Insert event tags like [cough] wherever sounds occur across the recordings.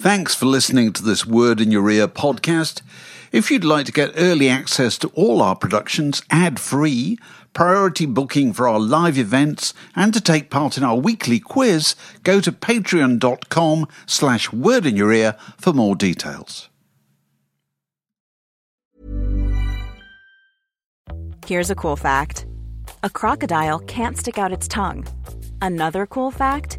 Thanks for listening to this Word in Your Ear podcast. If you'd like to get early access to all our productions ad free, priority booking for our live events, and to take part in our weekly quiz, go to patreon.com slash word in your ear for more details. Here's a cool fact a crocodile can't stick out its tongue. Another cool fact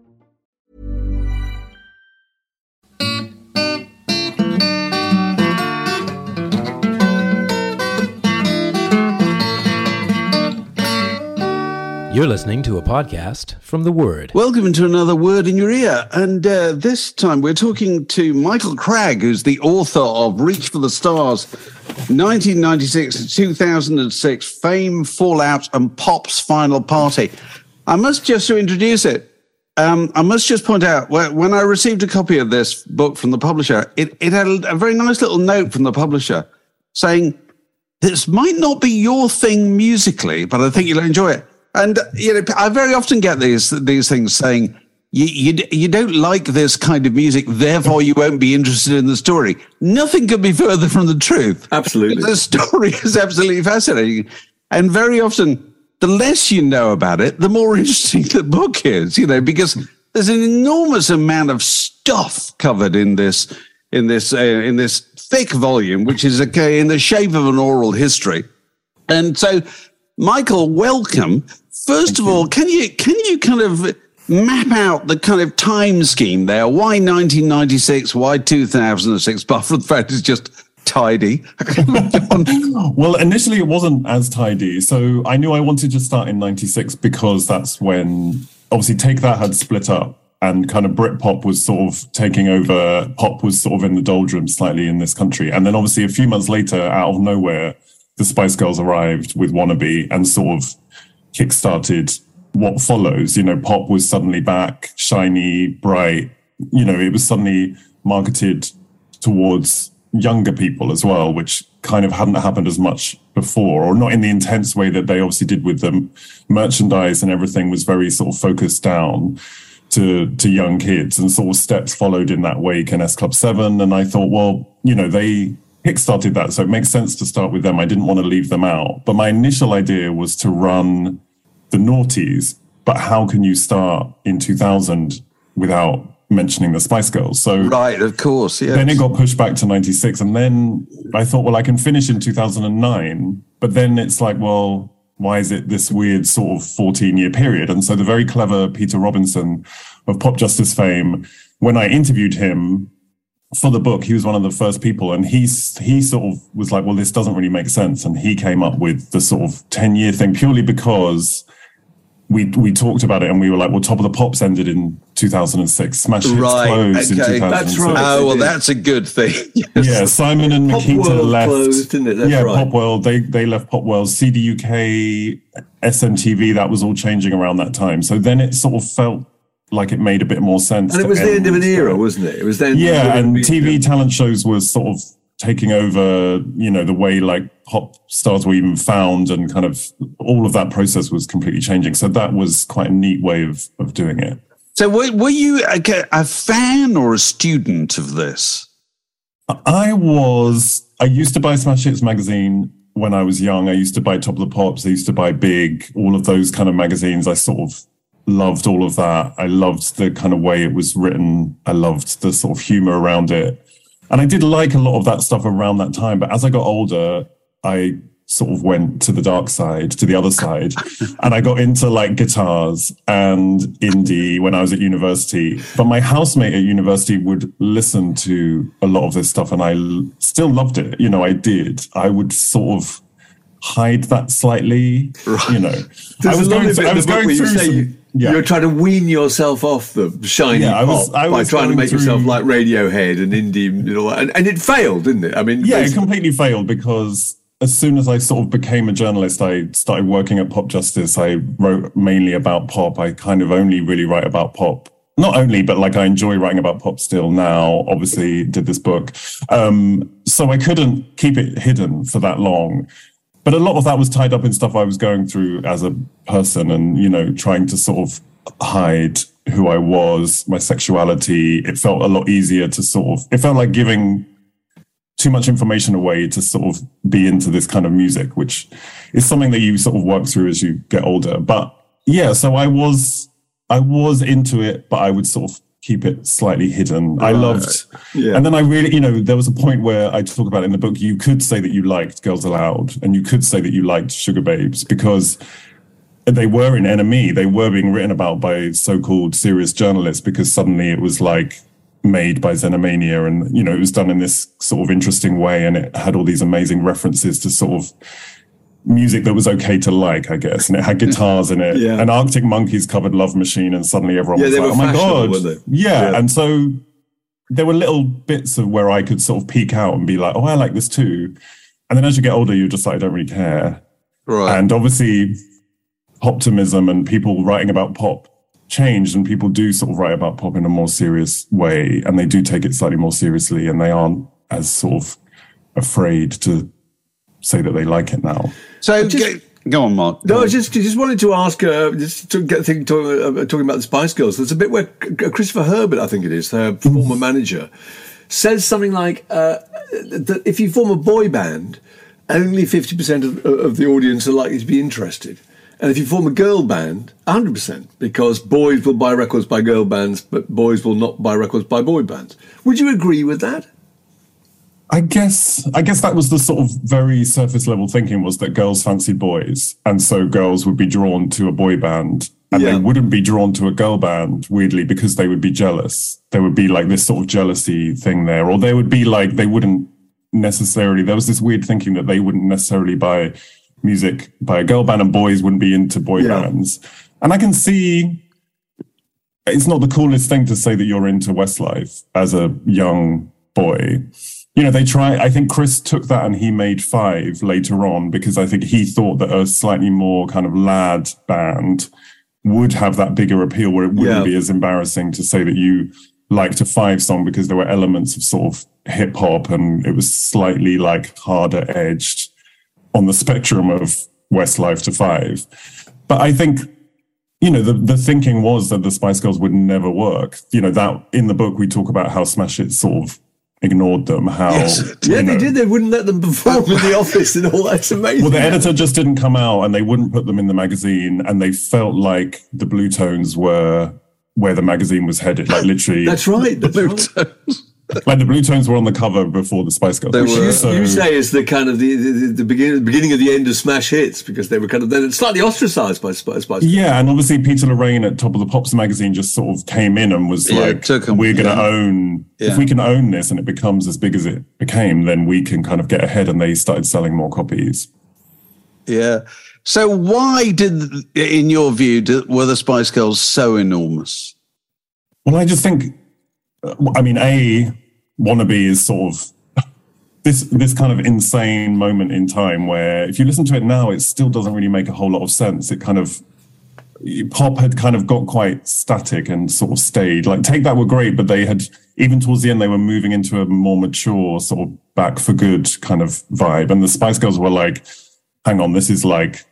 You're listening to a podcast from The Word. Welcome to another Word in Your Ear. And uh, this time we're talking to Michael Cragg, who's the author of Reach for the Stars, 1996 to 2006, Fame, Fallout, and Pop's Final Party. I must just to introduce it, um, I must just point out when I received a copy of this book from the publisher, it, it had a very nice little note from the publisher saying, This might not be your thing musically, but I think you'll enjoy it. And you know, I very often get these these things saying you, you you don't like this kind of music, therefore you won't be interested in the story. Nothing could be further from the truth. Absolutely, the story [laughs] is absolutely fascinating, and very often the less you know about it, the more [laughs] interesting the book is. You know, because there's an enormous amount of stuff covered in this in this uh, in this thick volume, which is okay in the shape of an oral history, and so. Michael, welcome. First Thank of all, can you can you kind of map out the kind of time scheme there? Why 1996? Why 2006? But for the fact it's just tidy. [laughs] well, initially it wasn't as tidy. So I knew I wanted to start in 96 because that's when obviously Take That had split up and kind of Britpop was sort of taking over. Pop was sort of in the doldrums slightly in this country. And then obviously a few months later, out of nowhere, the Spice Girls arrived with Wannabe and sort of kickstarted what follows. You know, pop was suddenly back, shiny, bright. You know, it was suddenly marketed towards younger people as well, which kind of hadn't happened as much before, or not in the intense way that they obviously did with the merchandise and everything was very sort of focused down to to young kids and sort of steps followed in that wake and S Club 7. And I thought, well, you know, they kickstarted that. So it makes sense to start with them. I didn't want to leave them out. But my initial idea was to run the noughties. But how can you start in 2000 without mentioning the Spice Girls? So right, of course, yeah. Then it got pushed back to 96. And then I thought, well, I can finish in 2009. But then it's like, well, why is it this weird sort of 14 year period? And so the very clever Peter Robinson of Pop Justice fame, when I interviewed him, for the book, he was one of the first people, and he's he sort of was like, "Well, this doesn't really make sense," and he came up with the sort of ten year thing purely because we we talked about it, and we were like, "Well, Top of the Pops ended in 2006, Smash Hits right, closed okay. in 2006." That's right. Oh well, that's a good thing. [laughs] yes. Yeah, Simon and Pop Miquita World left. Closed, didn't it? That's yeah, right. Pop World. They they left Pop World. CD UK, SMTV. That was all changing around that time. So then it sort of felt like it made a bit more sense. And it was the end of an era, wasn't it? It was then. Yeah, and TV talent shows was sort of taking over, you know, the way like pop stars were even found and kind of all of that process was completely changing. So that was quite a neat way of, of doing it. So were, were you a, a fan or a student of this? I was, I used to buy Smash Hits magazine when I was young. I used to buy Top of the Pops. I used to buy Big, all of those kind of magazines. I sort of loved all of that. I loved the kind of way it was written. I loved the sort of humor around it. And I did like a lot of that stuff around that time. But as I got older, I sort of went to the dark side, to the other side. [laughs] and I got into like guitars and indie when I was at university. But my housemate at university would listen to a lot of this stuff and I l- still loved it. You know, I did. I would sort of hide that slightly, you know. There's I was going, through, I was going through some, you, yeah. you're trying to wean yourself off the shiny Yeah, I was- pop I by trying to make yourself like Radiohead and indie and all that. And, and it failed, didn't it? I mean, Yeah, it completely failed because as soon as I sort of became a journalist, I started working at Pop Justice. I wrote mainly about pop. I kind of only really write about pop. Not only, but like I enjoy writing about pop still now. Obviously, did this book. Um, so I couldn't keep it hidden for that long. But a lot of that was tied up in stuff I was going through as a person and, you know, trying to sort of hide who I was, my sexuality. It felt a lot easier to sort of, it felt like giving too much information away to sort of be into this kind of music, which is something that you sort of work through as you get older. But yeah, so I was I was into it, but I would sort of keep it slightly hidden. I loved Yeah. and then I really, you know, there was a point where I talk about in the book, you could say that you liked Girls Aloud and you could say that you liked Sugababes because they were in NME. They were being written about by so-called serious journalists because suddenly it was like made by Xenomania and you know it was done in this sort of interesting way and it had all these amazing references to sort of music that was okay to like, I guess, and it had guitars in it. Yeah. And Arctic Monkeys covered Love Machine, and suddenly everyone Yeah, was like, "Oh my god!" Yeah. Yeah. and so there were little bits of where I could sort of peek out and be like, "Oh, I like this too." And then as you get older, you're just like, "I don't really care." Right. And obviously, optimism and people writing about pop changed, and people do sort of write about pop in a more serious way, and they do take it slightly more seriously, and they aren't as sort of afraid to say that they like it now. So just- go, go on, Mark. No, I just just wanted to ask, uh, just to get thinking, talking, uh, talking about the Spice Girls. There's a bit where Christopher Herbert, I think it is, their former manager, says something like uh, that if you form a boy band, only fifty percent of, of the audience are likely to be interested, and if you form a girl band, hundred percent, because boys will buy records by girl bands, but boys will not buy records by boy bands. Would you agree with that? I guess I guess that was the sort of very surface level thinking was that girls fancied boys, and so girls would be drawn to a boy band, and Yeah. they wouldn't be drawn to a girl band weirdly because they would be jealous. There would be like this sort of jealousy thing there, or they would be like they wouldn't necessarily. There was this weird thinking that they wouldn't necessarily buy music by a girl band, and boys wouldn't be into boy Yeah. bands. And I can see it's not the coolest thing to say that you're into Westlife as a young boy. You know, they try, I think Chris took that and he made five later on because I think he thought that a slightly more kind of lad band would have that bigger appeal where it wouldn't Yeah. be as embarrassing to say that you liked a five song because there were elements of sort of hip hop and it was slightly like harder edged on the spectrum of Westlife to five. But I think you know, the, the thinking was that the Spice Girls would never work. You know, that in the book, we talk about how Smash Hits sort of ignored them, how. Yes. Yeah, they know- did. They wouldn't let them perform in the [laughs] office and all that. It's amazing. Well, the editor just didn't come out and they wouldn't put them in the magazine. And they felt like the Bluetones were where the magazine was headed. Like literally, That's right. The Blue right. [laughs] like the Bluetones were on the cover before the Spice Girls. They Which were. you, So- you say is the kind of the, the, the beginning, beginning of the end of smash hits because they were kind of then slightly ostracized by Spice. Girls. Yeah, and obviously Peter Loraine at Top of the Pops magazine just sort of came in and was Yeah, like, took 'em, "We're going to yeah. own. Yeah. If we can own this and it becomes as big as it became, then we can kind of get ahead." And they started selling more copies. Yeah. So why did, in your view, did, were the Spice Girls so enormous? Well, I just think, uh, I mean, a wannabe is sort of this this kind of insane moment in time where, if you listen to it now, it still doesn't really make a whole lot of sense. It kind of pop had kind of got quite static and sort of stayed. Like Take That were great, but they had even towards the end they were moving into a more mature sort of back for good kind of vibe. And the Spice Girls were like, hang on, this is like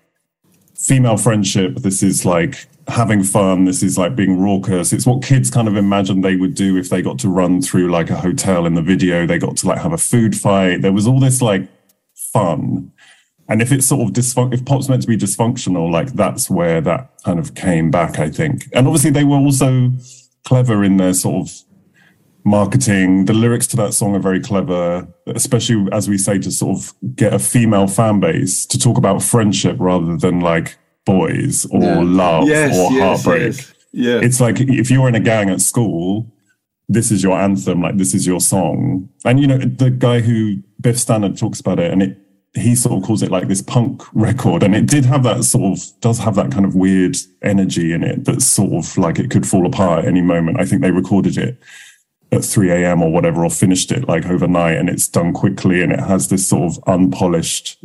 female friendship. This is like having fun. This is like being raucous. It's what kids kind of imagined they would do if they got to run through like a hotel in the video. They got to like have a food fight. There was all this like fun. And if it's sort of dysfun- if pop's meant to be dysfunctional, like that's where that kind of came back, I think. And obviously they were also clever in their sort of marketing. The lyrics to that song are very clever, especially as we say to sort of get a female fan base to talk about friendship rather than like boys or yeah. love yes, or yes, heartbreak. Yes. Yeah. It's like if you were in a gang at school, this is your anthem, like this is your song. And you know, the guy who Biff Stannard talks about it and it he sort of calls it like this punk record and it did have that sort of does have that kind of weird energy in it that's sort of like it could fall apart at any moment i think they recorded it at 3 a.m or whatever or finished it like overnight and it's done quickly and it has this sort of unpolished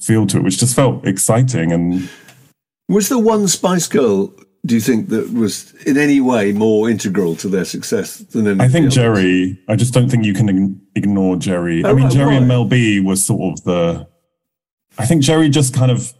feel to it which just felt exciting and was the one spice girl do you think that was in any way more integral to their success than anything I think? Geri. I just don't think you can ignore Geri. Oh, I mean, right, why? and Mel B was sort of the. I think Geri just kind of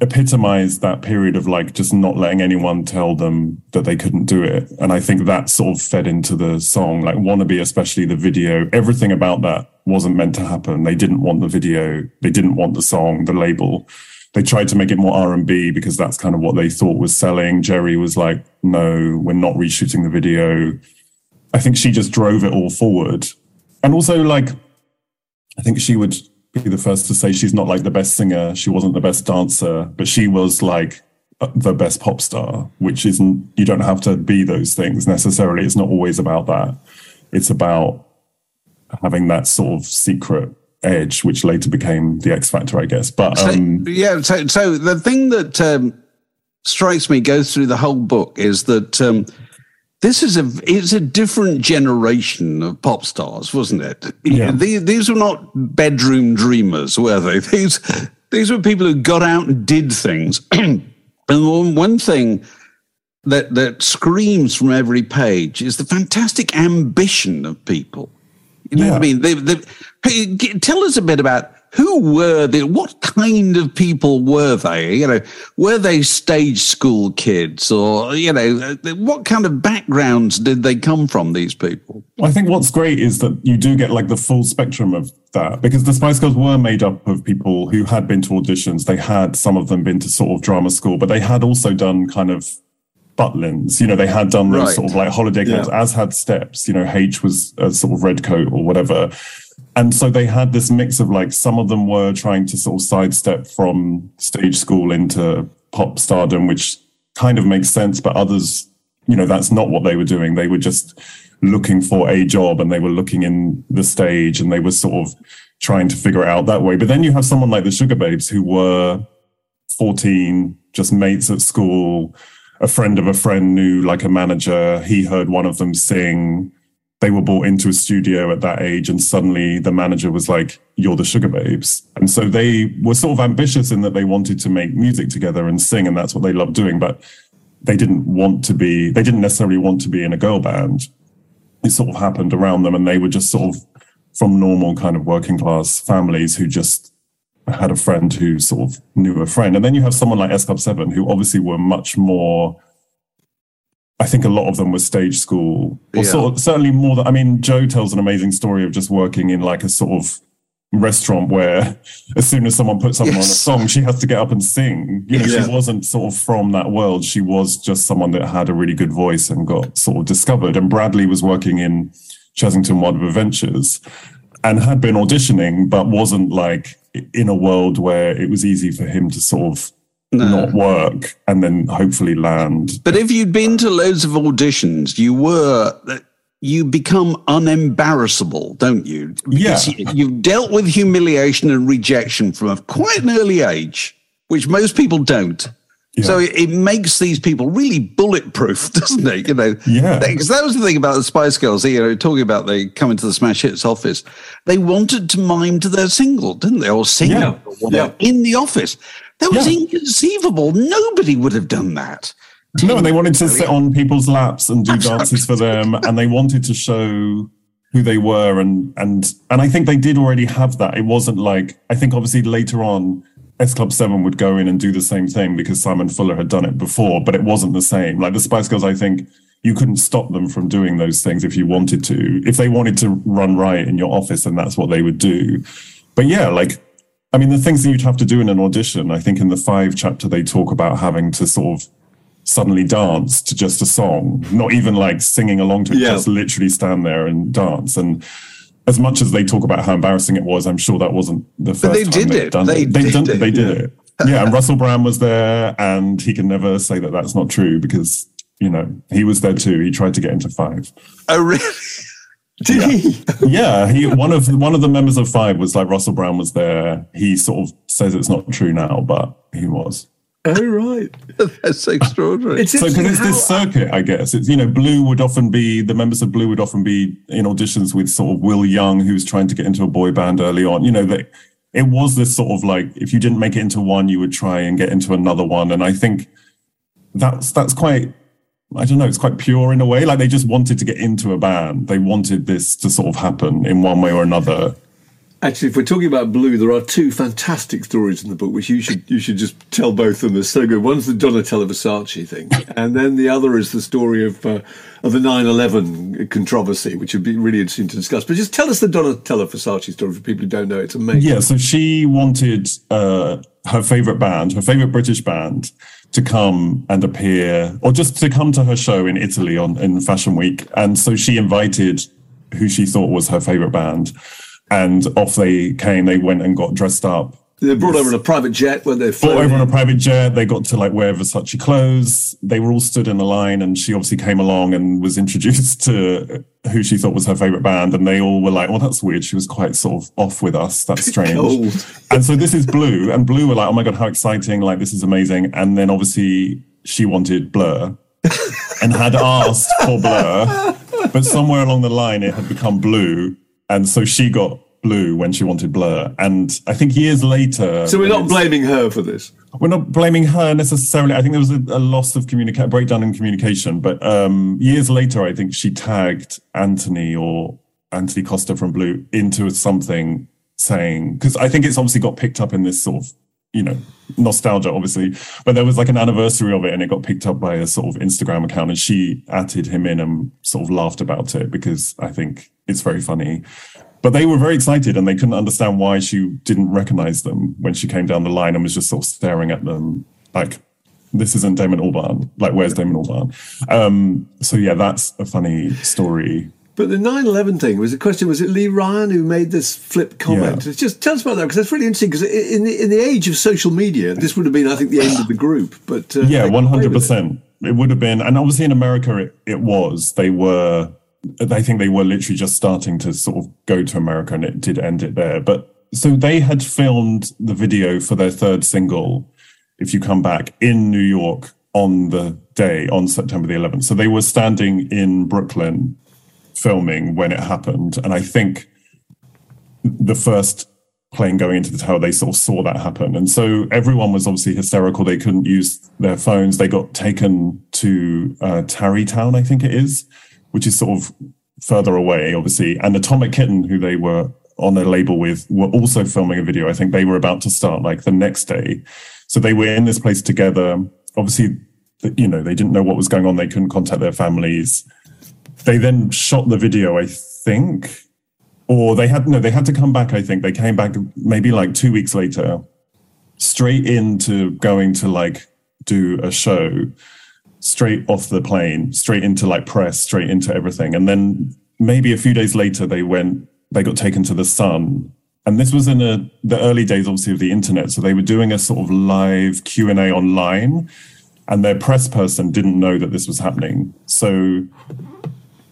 epitomized that period of like just not letting anyone tell them that they couldn't do it, and I think that sort of fed into the song. Like "Wannabe," especially the video, everything about that wasn't meant to happen. They didn't want the video. They didn't want the song. The label they tried to make it more R&B because that's kind of what they thought was selling. Geri was like, no, we're not reshooting the video. I think she just drove it all forward. And also like, I think she would be the first to say she's not like the best singer. She wasn't the best dancer, but she was like the best pop star, which isn't, you don't have to be those things necessarily. It's not always about that. It's about having that sort of secret edge, which later became the X Factor, I guess. But um, so, yeah, so so the thing that um, strikes me goes through the whole book is that um, this is a it's a different generation of pop stars, wasn't it? Yeah. These, these were not bedroom dreamers, were they? [laughs] These these were people who got out and did things. [clears throat] and one thing that that screams from every page is the fantastic ambition of people. You know yeah. what I mean? They, they, Hey, tell us a bit about who were they? What kind of people were they? You know, were they stage school kids, or you know, uh, what kind of backgrounds did they come from? These people. I think what's great is that you do get like the full spectrum of that because the Spice Girls were made up of people who had been to auditions. They had some of them been to sort of drama school, but they had also done kind of Butlins. You know, they had done those right. sort of like holiday camps, yeah. as had Steps. You know, H was a sort of red coat or whatever and so they had this mix of like some of them were trying to sort of sidestep from stage school into pop stardom, which kind of makes sense, but others, you know, that's not what they were doing. They were just looking for a job and they were looking in the stage and they were sort of trying to figure it out that way. But then you have someone like the Sugababes who were 14, just mates at school. A friend of a friend knew like a manager. He heard one of them sing they were brought into a studio at that age and suddenly the manager was like you're the Sugababes. and so they were sort of ambitious in that they wanted to make music together and sing and that's what they loved doing but they didn't want to be they didn't necessarily want to be in a girl band it sort of happened around them and they were just sort of from normal kind of working class families who just had a friend who sort of knew a friend and then you have someone like S Club 7 who obviously were much more I think a lot of them were stage school, or yeah. sort of, certainly more than. I mean, Joe tells an amazing story of just working in like a sort of restaurant where, [laughs] as soon as someone puts someone yes. on a song, she has to get up and sing. You know, yeah. she wasn't sort of from that world. She was just someone that had a really good voice and got sort of discovered. And Bradley was working in Chessington World of Adventures and had been auditioning, but wasn't like in a world where it was easy for him to sort of no. not work and then hopefully land. But if you'd been to loads of auditions, you were you become unembarrassable, don't you? Because yeah. you've dealt with humiliation and rejection from a quite an early age, which most people don't. Yeah. So it, it, makes these people really bulletproof, [laughs] doesn't it? You know, yeah. Because that was the thing about the Spice Girls. You know, talking about they come into the Smash Hits office, they wanted to mime to their single, didn't they, or sing yeah. yeah. in the office. That was yeah. inconceivable. Nobody would have done that. No, and they wanted to sit on people's laps and do dances for them, [laughs] and they wanted to show who they were, and and and I think they did already have that. It wasn't like I think obviously later on, S Club Seven would go in and do the same thing because Simon Fuller had done it before, but it wasn't the same. Like the Spice Girls, I think you couldn't stop them from doing those things if you wanted to. If they wanted to run riot in your office, and that's what they would do. But yeah, like I mean, the things that you'd have to do in an audition, I think in the five chapter, they talk about having to sort of suddenly dance to just a song, not even like singing along to it, Yeah. just literally stand there and dance. And as much as they talk about how embarrassing it was, I'm sure that wasn't the first they time did they'd it. done They it. They did done- it, They did yeah. it. Yeah, and [laughs] Russell Brand was there, and he can never say that that's not true because you know he was there too. He tried to get into five. Oh, really? [laughs] Did he? Yeah, he one of one of the members of Five was like Russell Brand was there. He sort of says it's not true now, but he was. Oh, right. [laughs] That's extraordinary. It's So because it's this um, circuit, I guess it's you know Blue would often be the members of Blue would often be in auditions with sort of Will Young, who was trying to get into a boy band early on. You know that it was this sort of like if you didn't make it into one, you would try and get into another one, and I think that's that's quite. I don't know. It's quite pure in a way. Like they just wanted to get into a band. They wanted this to sort of happen in one way or another. Actually, if we're talking about Blue, there are two fantastic stories in the book which you should you should just tell both of them. They're so good. One's the Donatella Versace thing, and then the other is the story of uh, of the 9/11 controversy, which would be really interesting to discuss. But just tell us the Donatella Versace story for people who don't know. It's amazing. Yeah, so she wanted uh, her favorite band, her favorite British band, to come and appear, or just to come to her show in Italy on in Fashion Week, and so she invited who she thought was her favorite band, and off they came. They went and got dressed up. They're brought over on a private jet when they're Flew flown over on a private jet. They got to like wear Versace clothes. They were all stood in a line, and she obviously came along and was introduced to who she thought was her favorite band. And they all were like, "Well, that's weird." She was quite sort of off with us. That's strange. And so this is Blue, and Blue were like, "Oh my god, how exciting! Like this is amazing." And then obviously she wanted Blur, and had asked for Blur, but somewhere along the line it had become Blue, and so she got Blue when she wanted Blur. And I think years later, So we're not blaming her for this. we're not blaming her necessarily. I think there was a, a loss of communication, breakdown in communication. But um, years later, I think she tagged Anthony or Anthony Costa from Blue into something saying because I think it's obviously got picked up in this sort of you know nostalgia, obviously. But there was like an anniversary of it, and it got picked up by a sort of Instagram account, and she added him in and sort of laughed about it because I think it's very funny. But they were very excited and they couldn't understand why she didn't recognize them when she came down the line and was just sort of staring at them like, this isn't Damon Albarn. Like, where's Damon Albarn? Um, so, yeah, that's a funny story. But the 9/11 thing was the question: Was it Lee Ryan who made this flip comment? Yeah. Just tell us about that because that's really interesting. Because in the in the age of social media, this would have been, I think, the end of the group. But uh, Yeah, one hundred percent. It would have been, and obviously in America, it, it was. They were, I think they were literally just starting to sort of go to America, and it did end it there. But so they had filmed the video for their third single, "If You Come Back," in New York on the day on September the 11th. So they were standing in Brooklyn filming when it happened, and I think the first plane going into the tower, they sort of saw that happen. And so everyone was obviously hysterical. They couldn't use their phones. They got taken to uh, Tarrytown, I think it is, which is sort of further away, obviously. And Atomic Kitten, who they were on a label with, were also filming a video. I think they were about to start like the next day. So they were in this place together. Obviously, you know, they didn't know what was going on. They couldn't contact their families. They then shot the video, I think, or they had no, they had to come back. I think they came back maybe like two weeks later, straight into going to like do a show, straight off the plane, straight into like press, straight into everything, and then maybe a few days later they went, they got taken to the Sun. And this was in a, the early days, obviously, of the internet. So they were doing a sort of live Q and A online, and their press person didn't know that this was happening. So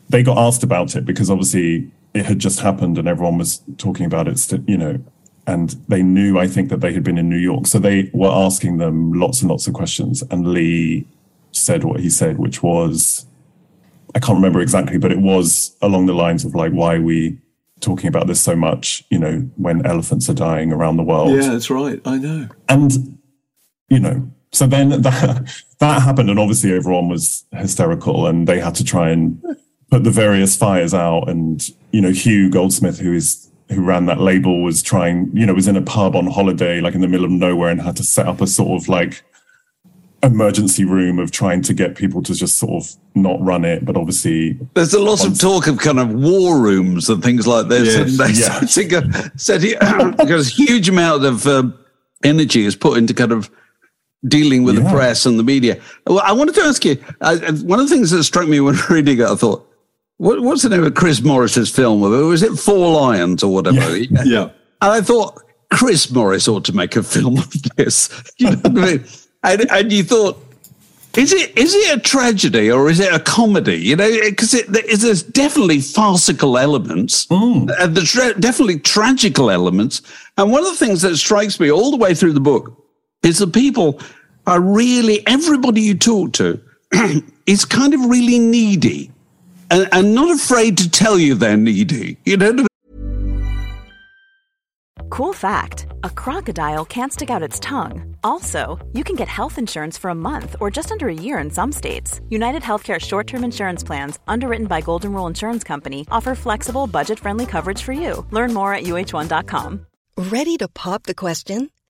they got asked about it because obviously it had just happened and everyone was talking about it, you know, and they knew, I think, that they had been in New York. So they were asking them lots and lots of questions. And Lee said what he said, which was, I can't remember exactly, but it was along the lines of like, why are we talking about this so much, you know, when elephants are dying around the world? Yeah, that's right. I know. and you know so then [laughs] that that happened and obviously everyone was hysterical and they had to try and put the various fires out and you know hugh goldsmith who is who ran that label was trying you know was in a pub on holiday like in the middle of nowhere and had to set up a sort of like emergency room of trying to get people to just sort of not run it but obviously There's a lot of talk of kind of war rooms and things like this. Yes, and they yeah. said, he, [coughs] because a huge amount of um, energy is put into kind of dealing with the press and the media. Well, I wanted to ask you uh, one of the things that struck me when [laughs] reading it. I thought, what, what's the name of Chris Morris's film? Was it Four Lions or whatever? Yeah. And I thought Chris Morris ought to make a film of this. [laughs] You know what I mean? And, and you thought, is it is it a tragedy or is it a comedy? You know, because it, there's definitely farcical elements, and there's tra- definitely tragical elements. And one of the things that strikes me all the way through the book is that people are really everybody you talk to [clears throat] is kind of really needy. And, and not afraid to tell you they're needy. You know what I mean? Cool fact a crocodile can't stick out its tongue. Also, you can get health insurance for a month or just under a year in some states. United Healthcare short term insurance plans, underwritten by Golden Rule Insurance Company, offer flexible, budget friendly coverage for you. Learn more at uh1.com. Ready to pop the question?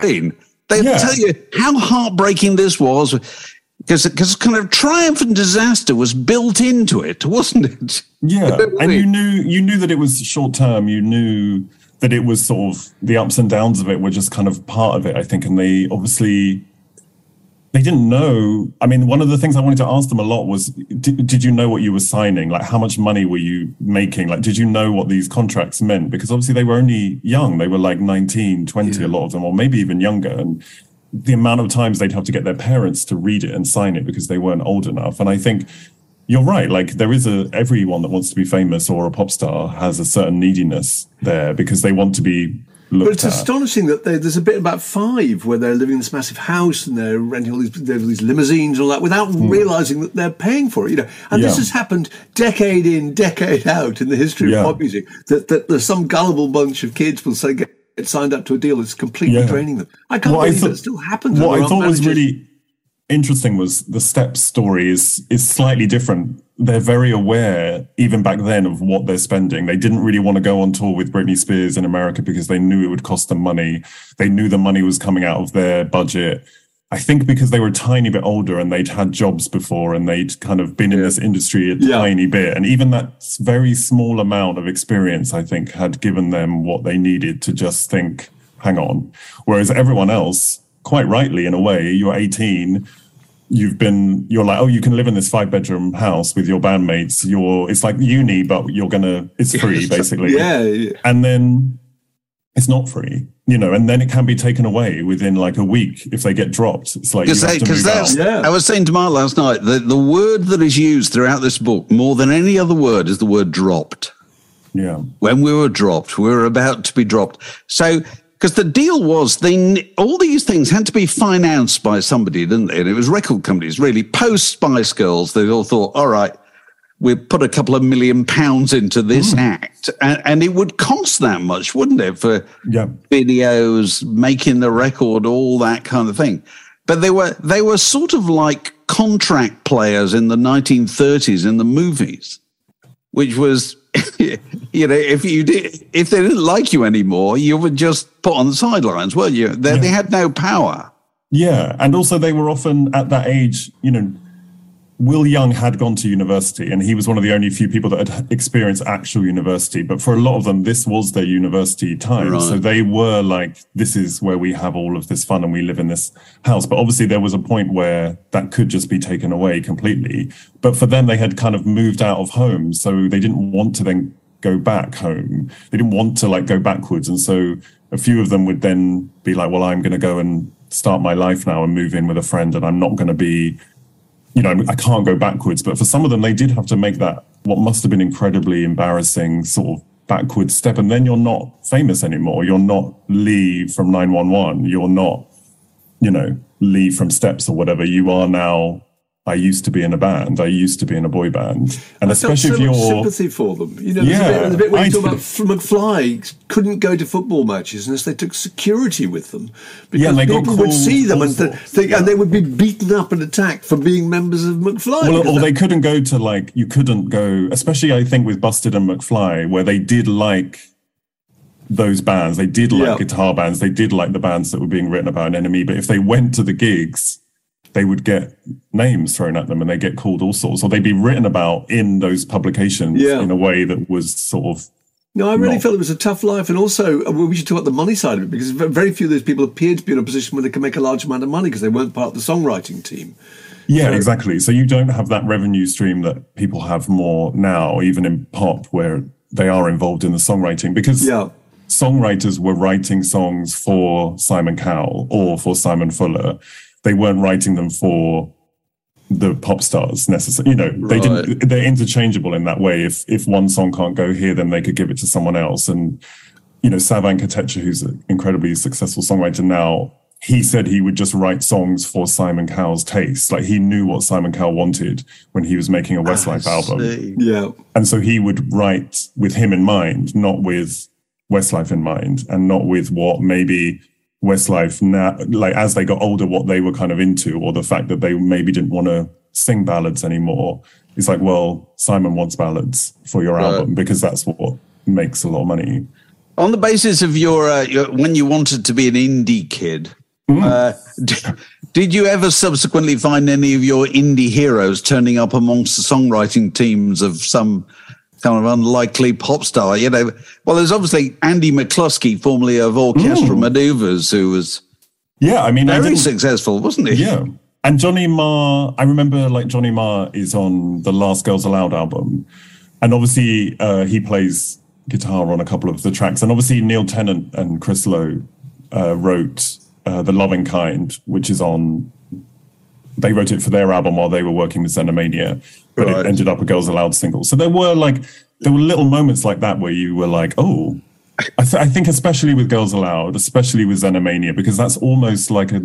They Yeah. tell you how heartbreaking this was because because kind of triumph and disaster was built into it, wasn't it? Yeah, [laughs] and you knew you knew that it was short term. You knew that it was sort of the ups and downs of it were just kind of part of it. I think, and they obviously they didn't know. I mean, one of the things I wanted to ask them a lot was, did, did you know what you were signing? Like, how much money were you making? Like, did you know what these contracts meant? Because obviously they were only young. They were like 19, 20, a lot of them, or maybe even younger. And the amount of times they'd have to get their parents to read it and sign it because they weren't old enough. And I think you're right. Like there is a everyone that wants to be famous or a pop star has a certain neediness there because they want to be But it's at. astonishing that they, there's a bit about five where they're living in this massive house and they're renting all these, they have these limousines and all that without realizing that they're paying for it. You know, and this Hmm. Has happened decade in, decade out in the history of Yeah. pop music. That, that there's some gullible bunch of kids will say get, signed up to a deal that's completely Yeah. draining them. I can't What I believe thought- that still happens. What I thought was really interesting was the Steps story is is slightly different. They're very aware, even back then, of what they're spending. They didn't really want to go on tour with Britney Spears in America because they knew it would cost them money. They knew the money was coming out of their budget. I think because they were a tiny bit older and they'd had jobs before and they'd kind of been in this industry a Yeah. tiny bit. And even that very small amount of experience, I think, had given them what they needed to just think, hang on. Whereas everyone else, quite rightly, in a way, you're 18, you've been, you're like, oh, you can live in this five bedroom house with your bandmates. You're, it's like uni, but you're going to, it's [laughs] free, basically. Yeah, yeah. And then it's not free, you know, and then it can be taken away within like a week if they get dropped. It's like, you have to Because move that's. Yeah. I was saying to Mark last night that the word that is used throughout this book more than any other word is the word dropped. Yeah. when we were dropped, we were about to be dropped. So, because the deal was, they all these things had to be financed by somebody, didn't they? And it was record companies, really. Post Spice Girls, they all thought, all right, we put a couple of million pounds into this hmm. act, and, and it would cost that much, wouldn't it, for Yeah. videos, making the record, all that kind of thing. But they were they were sort of like contract players in the 1930s in the movies, which was, [laughs] you know, if you did, if they didn't like you anymore, you were just put on the sidelines, weren't you? They, they had no power. Yeah, and also they were often at that age, you know, Will Young had gone to university and he was one of the only few people that had experienced actual university. But for a lot of them, this was their university time. Right. So they were like, this is where we have all of this fun and we live in this house. But obviously, there was a point where that could just be taken away completely. But for them, they had kind of moved out of home. So they didn't want to then go back home. They didn't want to like go backwards. And so a few of them would then be like, well, I'm going to go and start my life now and move in with a friend, and I'm not going to be, you know, I can't go backwards. But for some of them, they did have to make that what must have been incredibly embarrassing sort of backward step, and then you're not famous anymore. You're not Lee from 911. You're not, you know, Lee from Steps or whatever. You are now I used to be in a band. I used to be in a boy band, and I especially so if you're sympathy for them. You know, yeah, the bit, the bit where you talk about McFly couldn't go to football matches unless they took security with them because yeah, they people would see them and, they, yeah. and they would be beaten up and attacked for being members of McFly. Well, or they couldn't go to like you couldn't go, especially I think with Busted and McFly, where they did like those bands. They did like yeah. guitar bands. They did like the bands that were being written about in NME. But if they went to the gigs they would get names thrown at them and they get called all sorts, or they'd be written about in those publications yeah. in a way that was sort of. No, I really not... felt it was a tough life, and also uh, we should talk about the money side of it because very few of those people appeared to be in a position where they can make a large amount of money because they weren't part of the songwriting team. Yeah, so, exactly. So you don't have that revenue stream that people have more now, even in pop, where they are involved in the songwriting because yeah. songwriters were writing songs for Simon Cowell or for Simon Fuller they weren't writing them for the pop stars necessarily. You know, right. they didn't. They're interchangeable in that way. If if one song can't go here, then they could give it to someone else. And you know, Savan Kotecha, who's an incredibly successful songwriter now, he said he would just write songs for Simon Cowell's taste. Like he knew what Simon Cowell wanted when he was making a Westlife ah, album. Yeah. And so he would write with him in mind, not with Westlife in mind, and not with what maybe Westlife now, like as they got older, what they were kind of into, or the fact that they maybe didn't want to sing ballads anymore. It's like, well, Simon wants ballads for your right. album because that's what makes a lot of money. On the basis of your, uh, your when you wanted to be an indie kid, mm. uh, did, did you ever subsequently find any of your indie heroes turning up amongst the songwriting teams of some kind of unlikely pop star. You know, well, there's obviously Andy McCluskey, formerly of Orchestral mm. Manoeuvres, who was yeah, I mean, very I successful, wasn't he? Yeah. And Johnny Marr, I remember like Johnny Marr is on the last Girls Aloud album. And obviously uh, he plays guitar on a couple of the tracks. And obviously Neil Tennant and Chris Lowe uh, wrote uh, The Loving Kind, which is on, they wrote it for their album while they were working with Xenomania but right. it ended up a Girls Aloud single. So there were like there were little moments like that where you were like, oh, I, th- I think especially with Girls Aloud, especially with Xenomania, because that's almost like a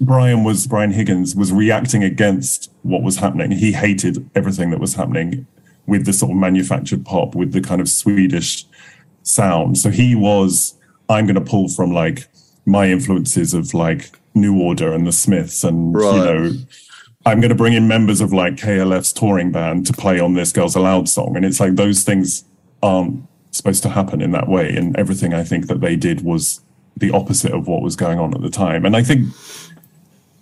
Brian was Brian Higgins was reacting against what was happening. He hated everything that was happening with the sort of manufactured pop, with the kind of Swedish sound. So he was, I'm going to pull from like my influences of like New Order and the Smiths and right. you know I'm going to bring in members of like KLF's touring band to play on this Girls Aloud song. And it's like those things aren't supposed to happen in that way. And everything I think that they did was the opposite of what was going on at the time. And I think,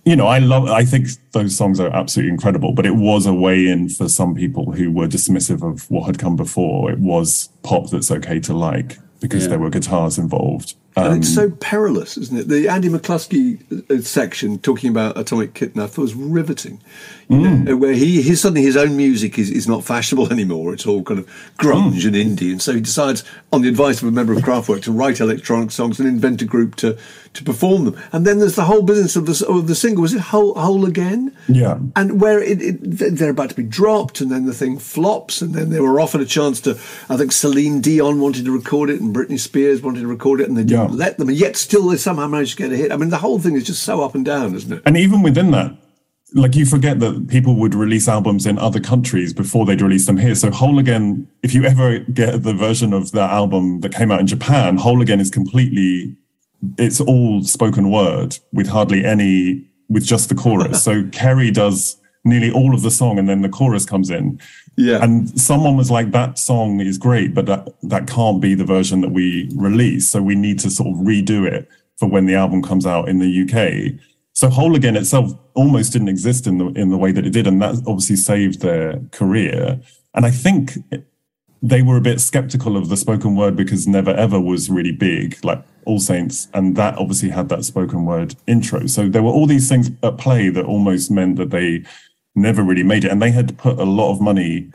you know, I love, I think those songs are absolutely incredible, but it was a way in for some people who were dismissive of what had come before. It was pop that's okay to like because yeah. there were guitars involved. Um, and it's um, so perilous, isn't it? The Andy McCluskey uh, section talking about Atomic Kitten, I thought was riveting. You mm. know, where he, his, suddenly his own music is, is not fashionable [laughs] anymore. It's all kind of grunge mm. and indie. And so he decides, on the advice of a member of Kraftwerk, to write electronic songs and invent a group to, to perform them. And then there's the whole business of the, of the single. Was it Whole, Whole Again? Yeah. And where it, it, they're about to be dropped, and then the thing flops, and then they were offered a chance to, I think Celine Dion wanted to record it, and Britney Spears wanted to record it, and they yeah. Let them. And yet still they somehow managed to get a hit. I mean, the whole thing is just so up and down, isn't it? And even within that, like you forget that people would release albums in other countries before they'd release them here. So Whole Again, if you ever get the version of that album that came out in Japan, Whole Again is completely, it's all spoken word with hardly any, with just the chorus. so Kerry does nearly all of the song and then the chorus comes in. Yeah. And someone was like, that song is great, but that, that can't be the version that we release. So we need to sort of redo it for when the album comes out in the UK. So Whole Again itself almost didn't exist in the in the way that it did, and that obviously saved their career. And I think they were a bit skeptical of the spoken word because Never Ever was really big, like All Saints, and that obviously had that spoken word intro. So there were all these things at play that almost meant that they never really made it, and they had put a lot of money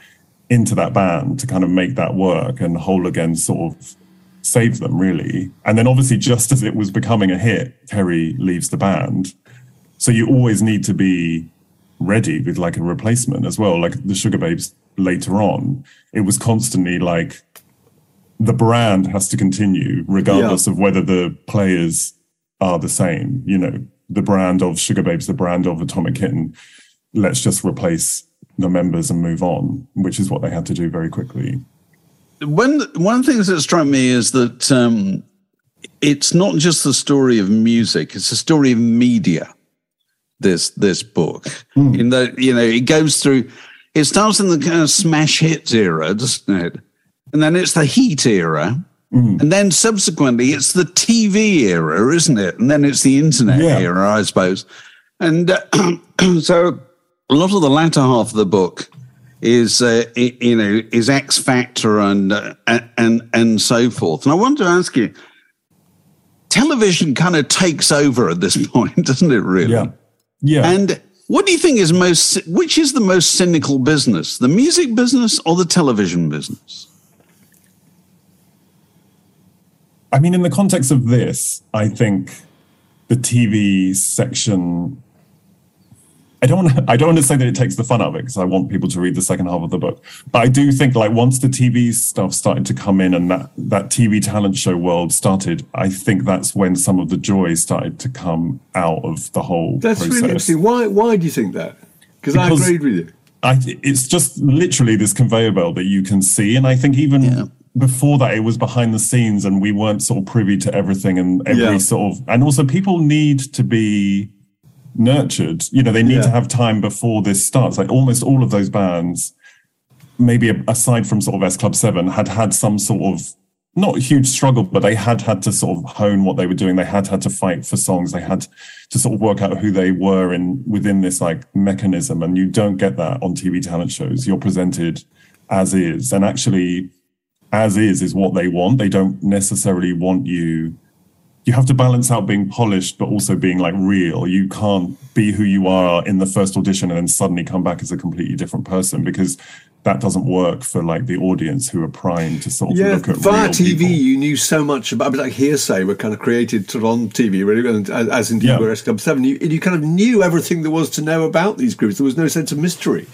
into that band to kind of make that work. And Whole Again sort of save them really. And then obviously, just as it was becoming a hit, Kerry leaves the band. So you always need to be ready with like a replacement as well. Like the Sugababes later on, it was constantly like the brand has to continue regardless yeah. of whether the players are the same. You know, the brand of Sugababes, the brand of Atomic Kitten. Let's just replace the members and move on, which is what they had to do very quickly. One one of the things that struck me is that um, it's not just the story of music; it's the story of media. This this book, mm. in that you know, it goes through. It starts in the kind of smash hits era, doesn't it? And then it's the heat era. Mm. And then subsequently, it's the TV era, isn't it? And then it's the internet yeah. era, I suppose. And uh, [clears throat] so a lot of the latter half of the book is uh, you know is X Factor and uh, and and so forth. And I wanted to ask you, television kind of takes over at this [laughs] point, doesn't it? Really? Yeah. Yeah. And what do you think is most? Which is the most cynical business, the music business or the television business? I mean, in the context of this, I think the TV section I don't want to, I don't want to say that it takes the fun out of it because I want people to read the second half of the book. But I do think like once the TV stuff started to come in and that that TV talent show world started, I think that's when some of the joy started to come out of the whole. That's process. really interesting. Why why do you think that? Because I agreed with you. I, it's just literally this conveyor belt that you can see, and I think even. Yeah before that it was behind the scenes and we weren't sort of privy to everything and every yeah. sort of and also people need to be nurtured. You know, they need yeah. to have time before this starts. Like almost all of those bands, maybe aside from sort of S Club 7, had had some sort of not huge struggle, but they had had to sort of hone what they were doing. They had had to fight for songs. They had to sort of work out who they were in within this like mechanism. And you don't get that on TV talent shows. You're presented as is, and actually, as is is what they want. They don't necessarily want you you have to balance out being polished but also being like real you can't be who you are in the first audition and then suddenly come back as a completely different person because that doesn't work for like the audience who are primed to sort of yeah, look at via TV. People. You knew so much about, I mean like Hear'Say were kind of created sort of on TV, really, and as indeed yeah. were S Club Seven. You, you kind of knew everything there was to know about these groups. There was no sense of mystery.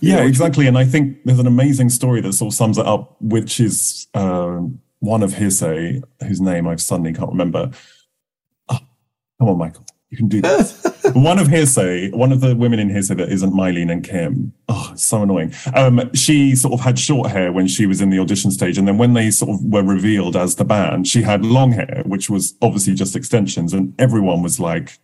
Yeah, know? exactly. And I think there's an amazing story that sort of sums it up, which is. Um, one of Hear'Say, whose name I suddenly can't remember. Oh, come on, Michael. You can do this. [laughs] one of Hear'Say, one of the women in Hear'Say that isn't Myleene and Kym. Oh, so annoying. Um, she sort of had short hair when she was in the audition stage. And then when they sort of were revealed as the band, she had long hair, which was obviously just extensions. And everyone was like,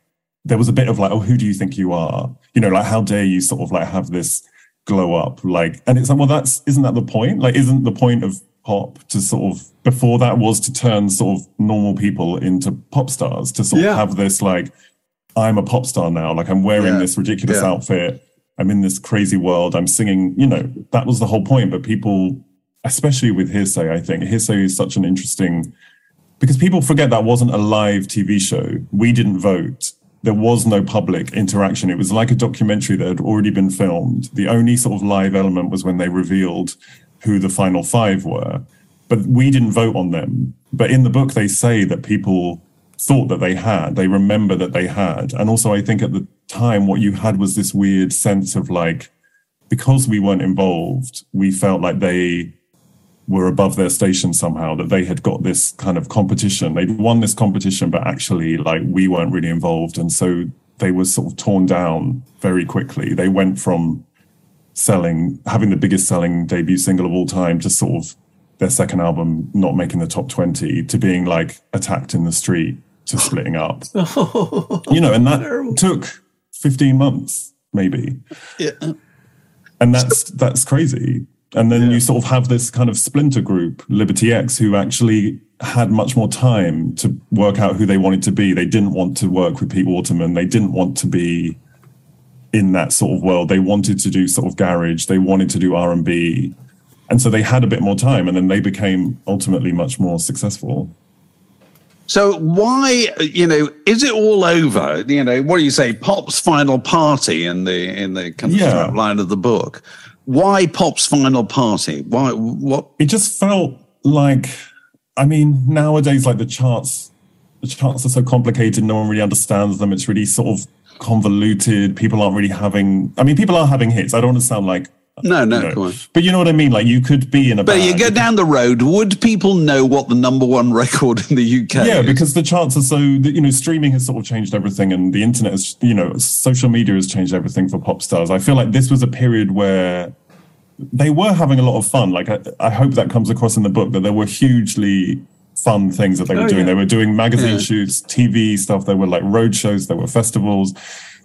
there was a bit of like, oh, who do you think you are? You know, like, how dare you sort of like have this glow up? Like, and it's like, well, that's, isn't that the point? Like, isn't the point of pop to sort of before that was to turn sort of normal people into pop stars to sort yeah. of have this like i'm a pop star now like i'm wearing yeah. this ridiculous yeah. outfit i'm in this crazy world i'm singing you know that was the whole point but people especially with Hear'Say i think Hear'Say is such an interesting because people forget that wasn't a live tv show we didn't vote there was no public interaction. It was like a documentary that had already been filmed. The only sort of live element was when they revealed who the final five were. But we didn't vote on them. But in the book, they say that people thought that they had, they remember that they had. And also, I think at the time, what you had was this weird sense of like, because we weren't involved, we felt like they were above their station somehow, that they had got this kind of competition. They'd won this competition, but actually, like, we weren't really involved. And so they were sort of torn down very quickly. They went from selling, having the biggest selling debut single of all time to sort of their second album not making the top 20 to being like attacked in the street to splitting up. [laughs] Oh, you know, and that terrible. took 15 months maybe. Yeah. And that's that's crazy. And then yeah. you sort of have this kind of splinter group, Liberty X, who actually had much more time to work out who they wanted to be. They didn't want to work with Pete Waterman. They didn't want to be in that sort of world. They wanted to do sort of garage. They wanted to do R and B, and so they had a bit more time, and then they became ultimately much more successful. So why, you know, is it all over? You know, what do you say? Pop's final party in the in the kind of yeah. line of the book. Why Pop's final party? Why what? It just felt like I mean, nowadays, like the charts, the charts are so complicated. No one really understands them. It's really sort of convoluted. People aren't really having. I mean, people are having hits. I don't want to sound like no, no, you know, but you know what I mean. Like you could be in a. But you go down the road. Would people know what the number one [laughs] record in the UK? Yeah, is? because the charts are so. You know, streaming has sort of changed everything, and the internet has. You know, social media has changed everything for pop stars. I feel like this was a period where they were having a lot of fun. Like I, I hope that comes across in the book that there were hugely fun things that they were oh, doing. Yeah. They were doing magazine yeah. shoots, TV stuff. There were like road shows. There were festivals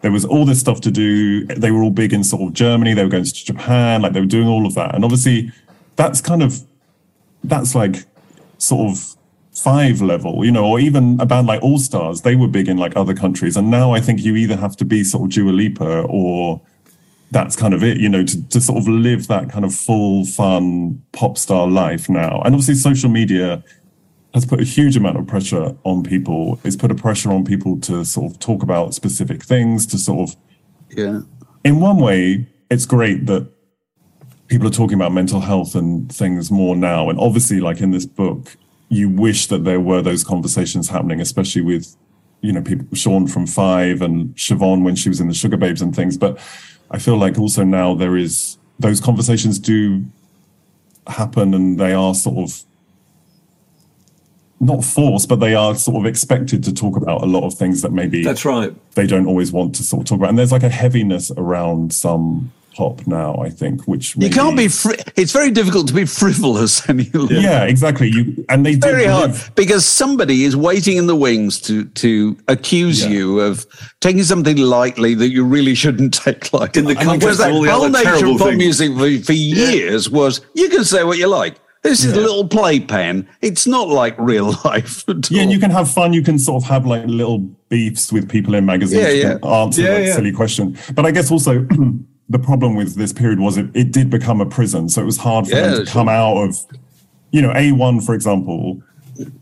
there was all this stuff to do. They were all big in sort of Germany. They were going to Japan. Like they were doing all of that. And obviously, that's kind of that's like sort of five level, you know, or even a band like All Stars. They were big in like other countries. And now I think you either have to be sort of Dua Lipa or that's kind of it, you know, to, to sort of live that kind of full, fun pop star life now. And obviously, social media has put a huge amount of pressure on people. It's put a pressure on people to sort of talk about specific things, to sort of. Yeah. In one way, it's great that people are talking about mental health and things more now. And obviously, like in this book, you wish that there were those conversations happening, especially with, you know, people, Sean from Five and Siobhan when she was in the Sugababes and things. But I feel like also now there is, those conversations do happen and they are sort of not forced, but they are sort of expected to talk about a lot of things that maybe that's right. They don't always want to sort of talk about, and there's like a heaviness around some pop now. I think, which maybe, you can't be. Fri- it's very difficult to be frivolous. [laughs] Yeah. yeah, exactly. You and they very hard because somebody is waiting in the wings to to accuse yeah. you of taking something lightly that you really shouldn't [laughs] take lightly. In the context of all the whole nature of pop music for, for years yeah. was you can say what you like. This is yeah. a little playpen. It's not like real [laughs] life. yeah, and you can have fun. You can sort of have like little beefs with people in magazines. Yeah, yeah. Answer yeah, that yeah. silly question. But I guess also [clears throat] the problem with this period was it, it did become a prison. So it was hard for them to come out of, you know, A1, for example,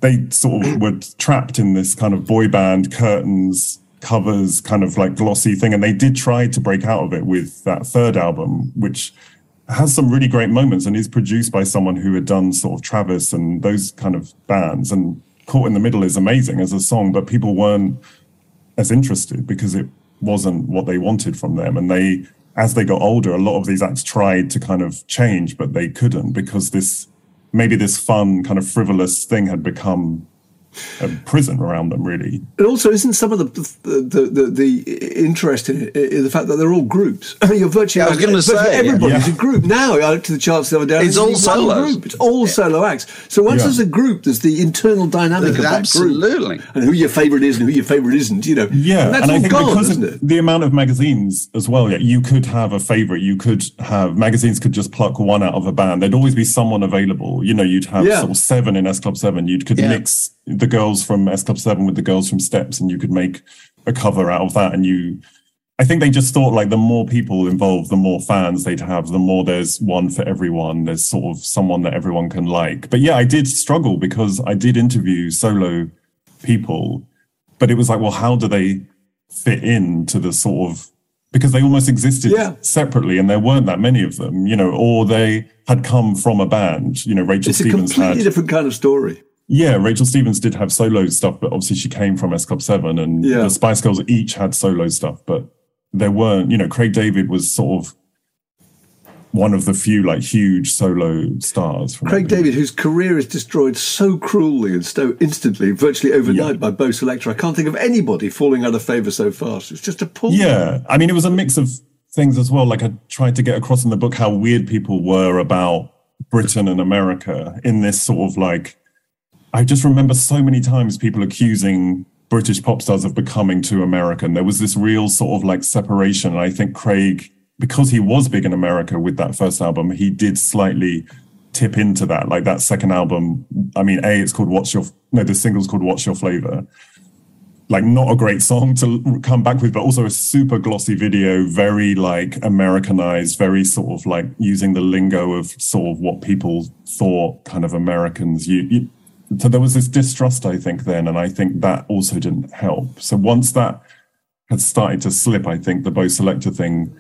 they sort of were trapped in this kind of boy band curtains covers kind of like glossy thing. And they did try to break out of it with that third album, which has some really great moments and is produced by someone who had done sort of Travis and those kind of bands. And Caught in the Middle is amazing as a song, but people weren't as interested because it wasn't what they wanted from them. And they, as they got older, a lot of these acts tried to kind of change, but they couldn't because this maybe this fun kind of frivolous thing had become a prison around them, really. And also, isn't some of the the the, the interest in it in the fact that they're all groups? You're virtually. Yeah, I was going to say everybody's yeah. a group now. I looked to the charts the other day. It's all solo. Group. It's all solo acts. So once there's a group, there's the internal dynamic there's of that group. absolutely. group, and who your favorite is and who your favorite isn't. You know. Yeah, and, and I think gone, because of it? the amount of magazines as well. Yeah, you could have a favorite. You could have magazines could just pluck one out of a band. There'd always be someone available. You know, you'd have sort of seven in S Club Seven. You could mix the girls from S Club 7 with the girls from Steps, and you could make a cover out of that. And you, I think they just thought like the more people involved, the more fans they'd have, the more there's one for everyone. There's sort of someone that everyone can like. But yeah, I did struggle because I did interview solo people, but it was like, well, how do they fit in to the sort of because they almost existed yeah. separately and there weren't that many of them, you know, or they had come from a band. You know, Rachel it's Stevens a completely had, different kind of story. Yeah, Rachel Stevens did have solo stuff, but obviously she came from S Club 7 and yeah. the Spice Girls each had solo stuff, but there weren't, you know, Craig David was sort of one of the few like huge solo stars. Craig David, whose career is destroyed so cruelly and so instantly, virtually overnight yeah. by Bo' Selecta. I can't think of anybody falling out of favour so fast. It's just appalling. Yeah, I mean, it was a mix of things as well. Like I tried to get across in the book how weird people were about Britain and America in this sort of like I just remember so many times people accusing British pop stars of becoming too American. There was this real sort of like separation. And I think Craig, because he was big in America with that first album, he did slightly tip into that. Like that second album, I mean, A, it's called What's Your, no, the single's called What's Your Flava. Like, not a great song to come back with, but also a super glossy video, very like Americanized, very sort of like using the lingo of sort of what people thought kind of Americans. You, you so there was this distrust, I think, then, and I think that also didn't help. So once that had started to slip, I think the Bo' Selecta thing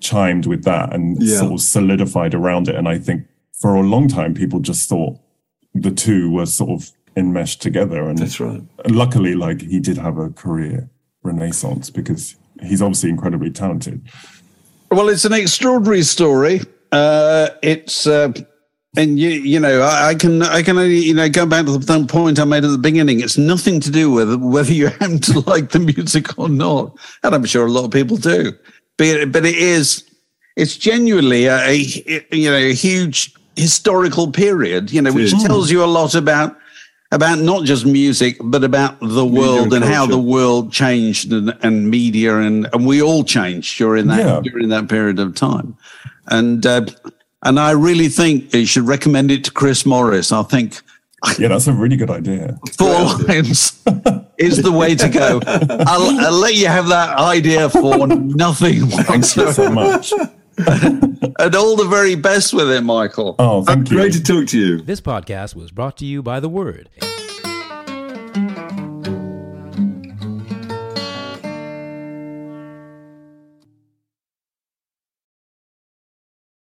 chimed with that and yeah. sort of solidified around it. And I think for a long time, people just thought the two were sort of enmeshed together. And That's right. luckily, like he did have a career renaissance because he's obviously incredibly talented. Well, it's an extraordinary story. Uh, it's uh, and you you know I, I, can I can only you know go back to the point I made at the beginning. It's nothing to do with whether you [laughs] happen to like the music or not, and I'm sure a lot of people do. But but it is it's genuinely a, a you know a huge historical period, you know, which tells you a lot about about not just music, but about the world and, and how the world changed and, and, media and, and we all changed during that yeah. during that period of time. And uh, and I really think you should recommend it to Chris Morris. I think yeah, that's a really good idea. Four [laughs] lines is the way to go. I'll, I'll, let you have that idea for nothing. [laughs] Thank you so much. [laughs] and all the very best with it, Michael. Oh, thank you. Great to talk to you. This podcast was brought to you by The Word.